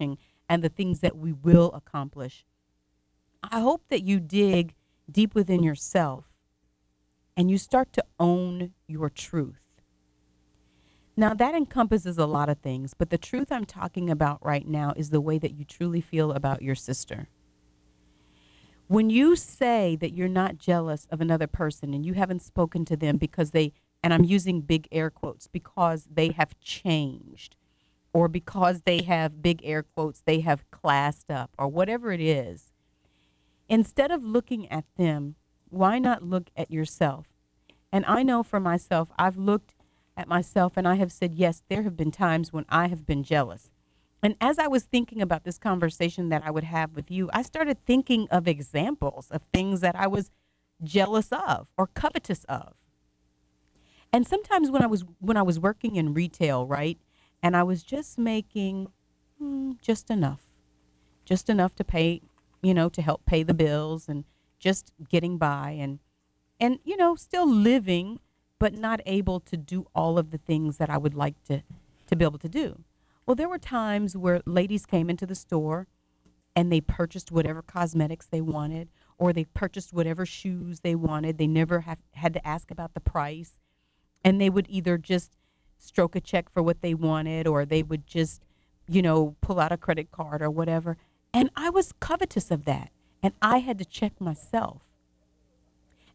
accomplishing and the things that we will accomplish. I hope that you dig deep within yourself and you start to own your truth. Now, that encompasses a lot of things, but the truth I'm talking about right now is the way that you truly feel about your sister. When you say that you're not jealous of another person and you haven't spoken to them because they, and I'm using big air quotes, because they have changed or because they have big air quotes, they have classed up or whatever it is, instead of looking at them, why not look at yourself? And I know for myself, I've looked at myself and I have said, yes, there have been times when I have been jealous. And as I was thinking about this conversation that I would have with you, I started thinking of examples of things that I was jealous of or covetous of. And sometimes when I was when I was working in retail, right, and I was just making hmm, just enough, just enough to pay, you know, to help pay the bills and just getting by and and you know, still living but not able to do all of the things that I would like to to be able to do. Well, there were times where ladies came into the store and they purchased whatever cosmetics they wanted or they purchased whatever shoes they wanted. They never have, had to ask about the price. And they would either just stroke a check for what they wanted or they would just, you know, pull out a credit card or whatever. And I was covetous of that. And I had to check myself.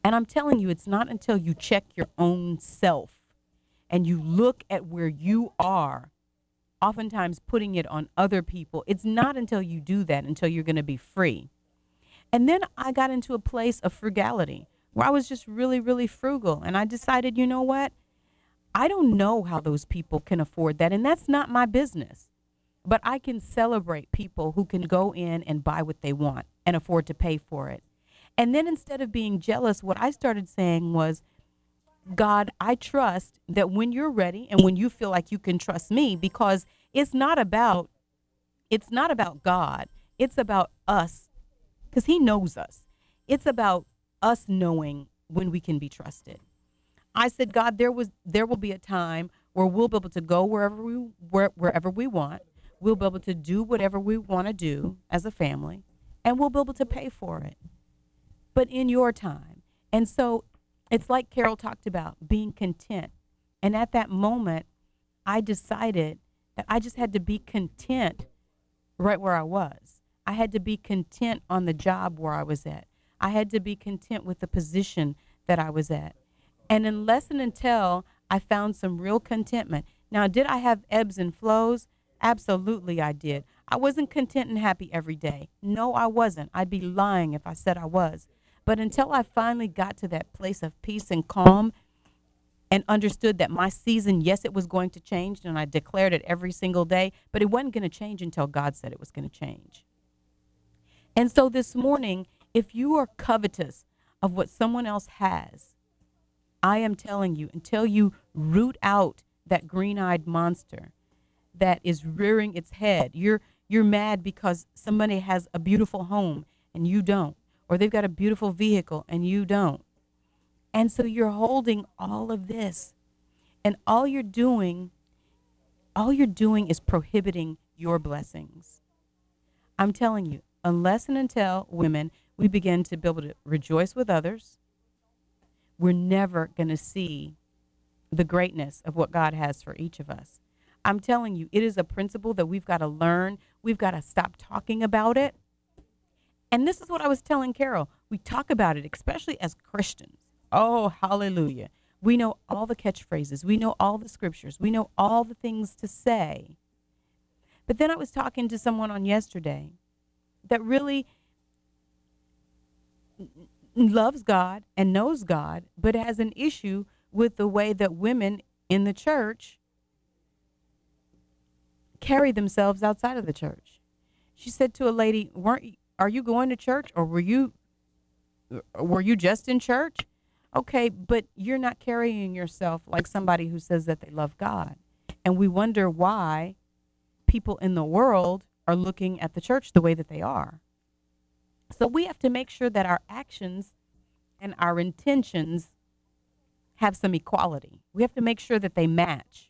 And I'm telling you, it's not until you check your own self and you look at where you are oftentimes putting it on other people. It's not until you do that until you're going to be free. And then I got into a place of frugality where I was just really, really frugal. And I decided, you know what? I don't know how those people can afford that. And that's not my business. But I can celebrate people who can go in and buy what they want and afford to pay for it. And then instead of being jealous, what I started saying was, God, I trust that when you're ready and when you feel like you can trust me because it's not about it's not about God. It's about us cuz he knows us. It's about us knowing when we can be trusted. I said, God, there was there will be a time where we'll be able to go wherever we where, wherever we want. We'll be able to do whatever we want to do as a family and we'll be able to pay for it. But in your time. And so it's like Carol talked about being content. And at that moment, I decided that I just had to be content right where I was. I had to be content on the job where I was at. I had to be content with the position that I was at. And unless and until I found some real contentment. Now, did I have ebbs and flows? Absolutely, I did. I wasn't content and happy every day. No, I wasn't. I'd be lying if I said I was. But until I finally got to that place of peace and calm and understood that my season, yes, it was going to change, and I declared it every single day, but it wasn't going to change until God said it was going to change. And so this morning, if you are covetous of what someone else has, I am telling you, until you root out that green eyed monster that is rearing its head, you're, you're mad because somebody has a beautiful home and you don't or they've got a beautiful vehicle and you don't. And so you're holding all of this. And all you're doing, all you're doing is prohibiting your blessings. I'm telling you, unless and until women, we begin to be able to rejoice with others, we're never going to see the greatness of what God has for each of us. I'm telling you, it is a principle that we've got to learn. We've got to stop talking about it and this is what I was telling Carol. We talk about it, especially as Christians. Oh, hallelujah. We know all the catchphrases, we know all the scriptures, we know all the things to say. But then I was talking to someone on yesterday that really loves God and knows God, but has an issue with the way that women in the church carry themselves outside of the church. She said to a lady, "Weren't are you going to church or were you were you just in church? Okay, but you're not carrying yourself like somebody who says that they love God. And we wonder why people in the world are looking at the church the way that they are. So we have to make sure that our actions and our intentions have some equality. We have to make sure that they match.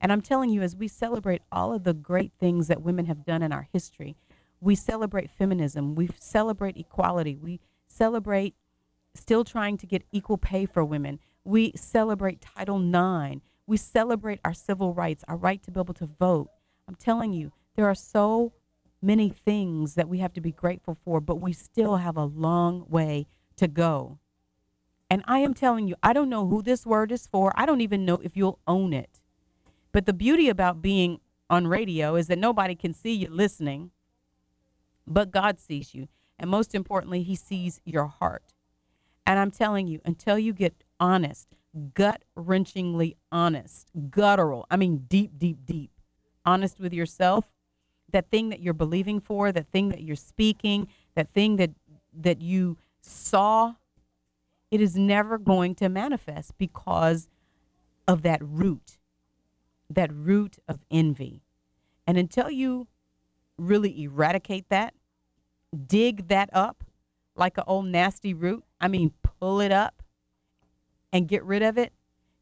And I'm telling you, as we celebrate all of the great things that women have done in our history, we celebrate feminism, we celebrate equality, we celebrate still trying to get equal pay for women, we celebrate Title IX, we celebrate our civil rights, our right to be able to vote. I'm telling you, there are so many things that we have to be grateful for, but we still have a long way to go. And I am telling you, I don't know who this word is for. I don't even know if you'll own it. But the beauty about being on radio is that nobody can see you listening, but God sees you. And most importantly, He sees your heart. And I'm telling you, until you get honest, gut wrenchingly honest, guttural, I mean, deep, deep, deep, honest with yourself, that thing that you're believing for, that thing that you're speaking, that thing that that you saw, it is never going to manifest because of that root that root of envy. And until you really eradicate that, dig that up like an old nasty root, I mean, pull it up and get rid of it,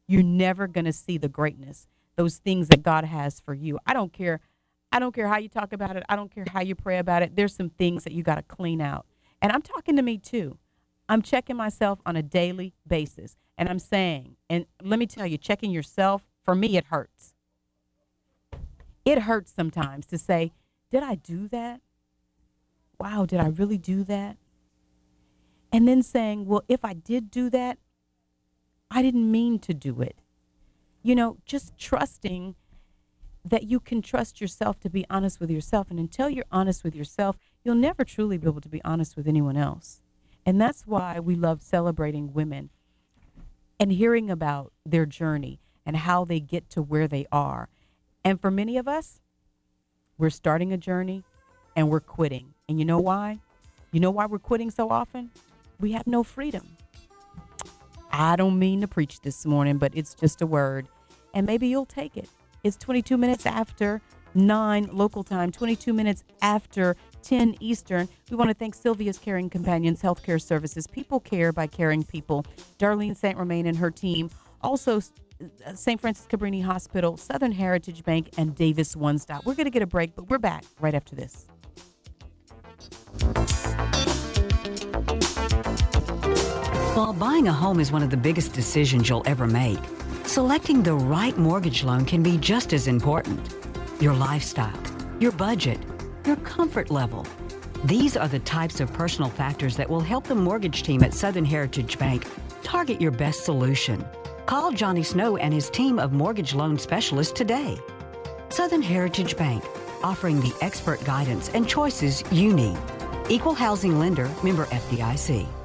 you're never going to see the greatness, those things that God has for you. I don't care. I don't care how you talk about it. I don't care how you pray about it. There's some things that you got to clean out. And I'm talking to me too. I'm checking myself on a daily basis. And I'm saying, and let me tell you, checking yourself, for me, it hurts it hurts sometimes to say, Did I do that? Wow, did I really do that? And then saying, Well, if I did do that, I didn't mean to do it. You know, just trusting that you can trust yourself to be honest with yourself. And until you're honest with yourself, you'll never truly be able to be honest with anyone else. And that's why we love celebrating women and hearing about their journey and how they get to where they are and for many of us, we're starting a journey and we're quitting. And you know why? You know why we're quitting so often? We have no freedom. I don't mean to preach this morning, but it's just a word. And maybe you'll take it. It's 22 minutes after 9 local time, 22 minutes after 10 Eastern. We want to thank Sylvia's Caring Companions Healthcare Services. People care by caring people. Darlene St. Romain and her team. Also, St. Uh, Frances Cabrini Hospital, Southern Heritage Bank, and Davis One Stop. We're going to get a break, but we're back right after this. While buying a home is one of the biggest decisions you'll ever make, selecting the right mortgage loan can be just as important. Your lifestyle, your budget, your comfort level. These are the types of personal factors that will help the mortgage team at Southern Heritage Bank target your best solution. Call Johnny Snow and his team of mortgage loan specialists today. Southern Heritage Bank, offering the expert guidance and choices you need. Equal housing lender, member FDIC.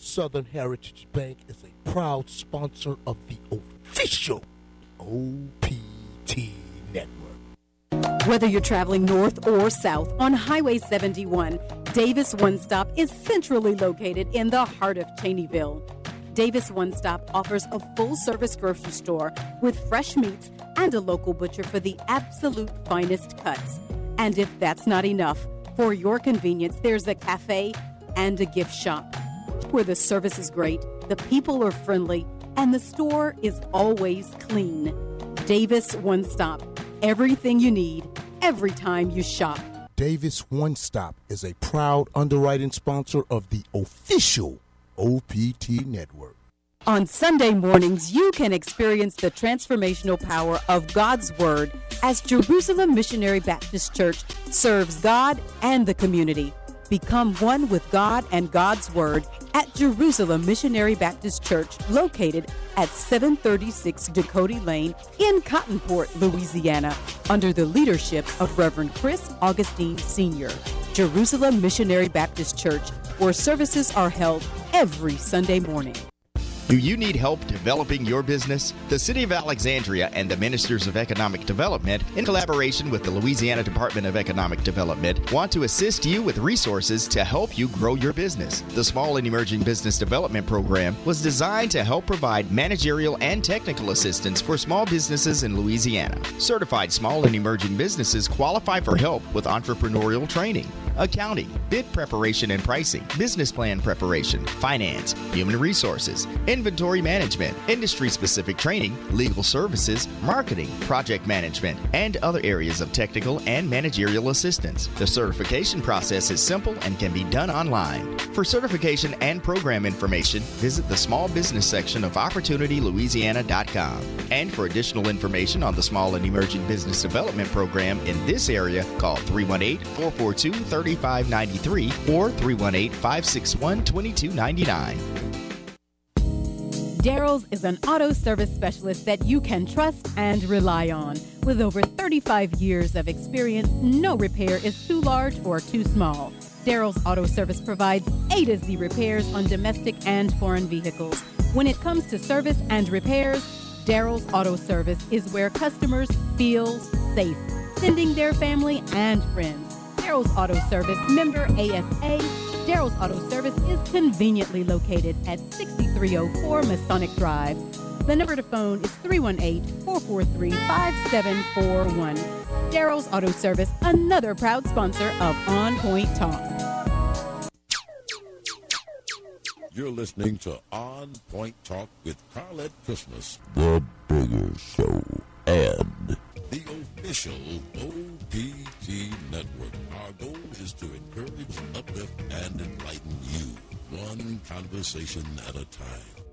Southern Heritage Bank is a proud sponsor of the official OPT network. Whether you're traveling north or south on Highway 71, Davis One Stop is centrally located in the heart of Cheneyville. Davis One Stop offers a full service grocery store with fresh meats and a local butcher for the absolute finest cuts. And if that's not enough, for your convenience, there's a cafe and a gift shop where the service is great, the people are friendly, and the store is always clean. Davis One Stop. Everything you need, every time you shop. Davis One Stop is a proud underwriting sponsor of the official OPT Network. On Sunday mornings, you can experience the transformational power of God's Word as Jerusalem Missionary Baptist Church serves God and the community. Become one with God and God's Word at Jerusalem Missionary Baptist Church, located at 736 Dakota Lane in Cottonport, Louisiana, under the leadership of Reverend Chris Augustine Sr. Jerusalem Missionary Baptist Church, where services are held every Sunday morning. Do you need help developing your business? The City of Alexandria and the Ministers of Economic Development, in collaboration with the Louisiana Department of Economic Development, want to assist you with resources to help you grow your business. The Small and Emerging Business Development Program was designed to help provide managerial and technical assistance for small businesses in Louisiana. Certified small and emerging businesses qualify for help with entrepreneurial training. Accounting, bid preparation and pricing, business plan preparation, finance, human resources, inventory management, industry specific training, legal services, marketing, project management, and other areas of technical and managerial assistance. The certification process is simple and can be done online. For certification and program information, visit the small business section of OpportunityLouisiana.com. And for additional information on the Small and Emerging Business Development Program in this area, call 318 442 3593 or 318 561 2299. Daryl's is an auto service specialist that you can trust and rely on. With over 35 years of experience, no repair is too large or too small. Daryl's Auto Service provides A to Z repairs on domestic and foreign vehicles. When it comes to service and repairs, Daryl's Auto Service is where customers feel safe, sending their family and friends. Daryl's Auto Service, member ASA. Daryl's Auto Service is conveniently located at 6304 Masonic Drive. The number to phone is 318 443 5741. Daryl's Auto Service, another proud sponsor of On Point Talk. You're listening to On Point Talk with Carlette Christmas, the bigger show, and the official OPT is to encourage, uplift, and enlighten you, one conversation at a time.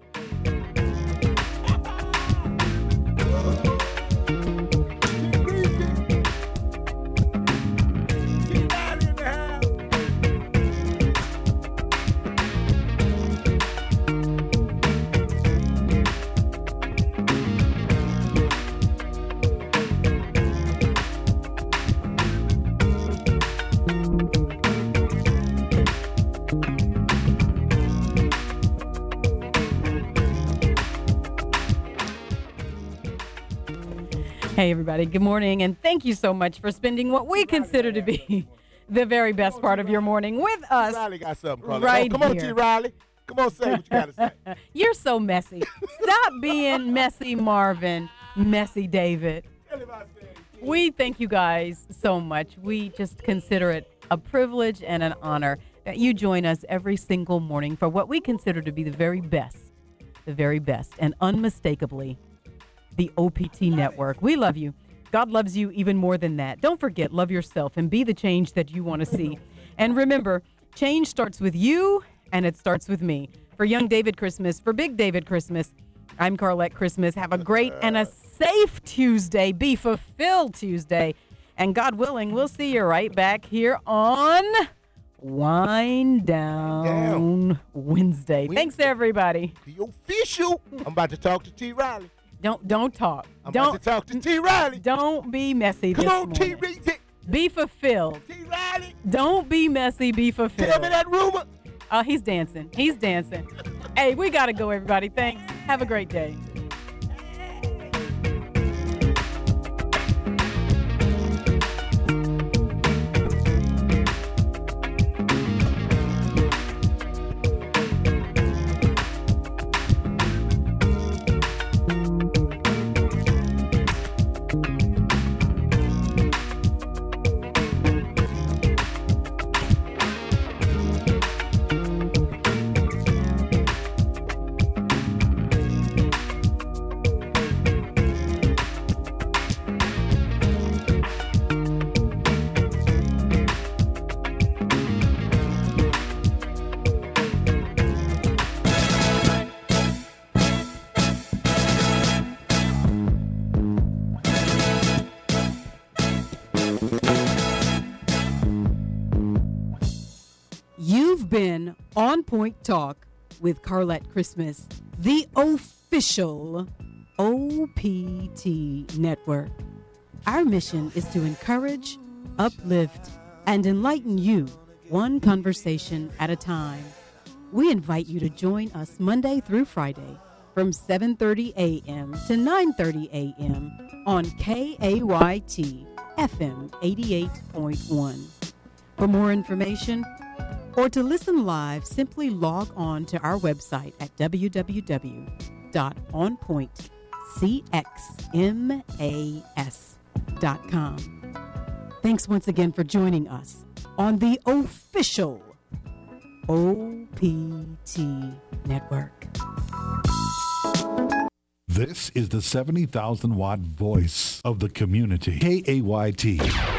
Hey, everybody. Good morning, and thank you so much for spending what we consider to be the very best part of your morning with us. Riley got something, Carla. right Come on. T. Riley. Come on, say what you got to say. You're so messy. Stop being messy, Marvin. Messy, David. Tell him I said, We thank you guys so much. We just consider it a privilege and an honor that you join us every single morning for what we consider to be the very best, the very best, and unmistakably the OPT network. We love you. God loves you even more than that. Don't forget, love yourself and be the change that you want to see. And remember, change starts with you and it starts with me. For young David Christmas, for big David Christmas, I'm Carlette Christmas. Have a great and a safe Tuesday. Be fulfilled Tuesday. And God willing, we'll see you right back here on Wind Down Wednesday. Thanks, everybody. The official. I'm about to talk to T. Riley. Don't don't talk. I'm don't about to talk to T. Riley. don't be messy. Come on, T. Riley. Be fulfilled. T. Riley. Don't be messy. Be fulfilled. Tell me that rumor. Oh, he's dancing. He's dancing. hey, we gotta go, everybody. Thanks. Have a great day. Been on Point Talk with Carlette Christmas, the official OPT network. Our mission is to encourage, uplift, and enlighten you one conversation at a time. We invite you to join us Monday through Friday from 7:30 a.m. to 9:30 a.m. on KAYT FM 88.1. For more information or to listen live, simply log on to our website at www.onpointcxmas.com. Thanks once again for joining us on the official OPT network. This is the 70,000 watt voice of the community. KAYT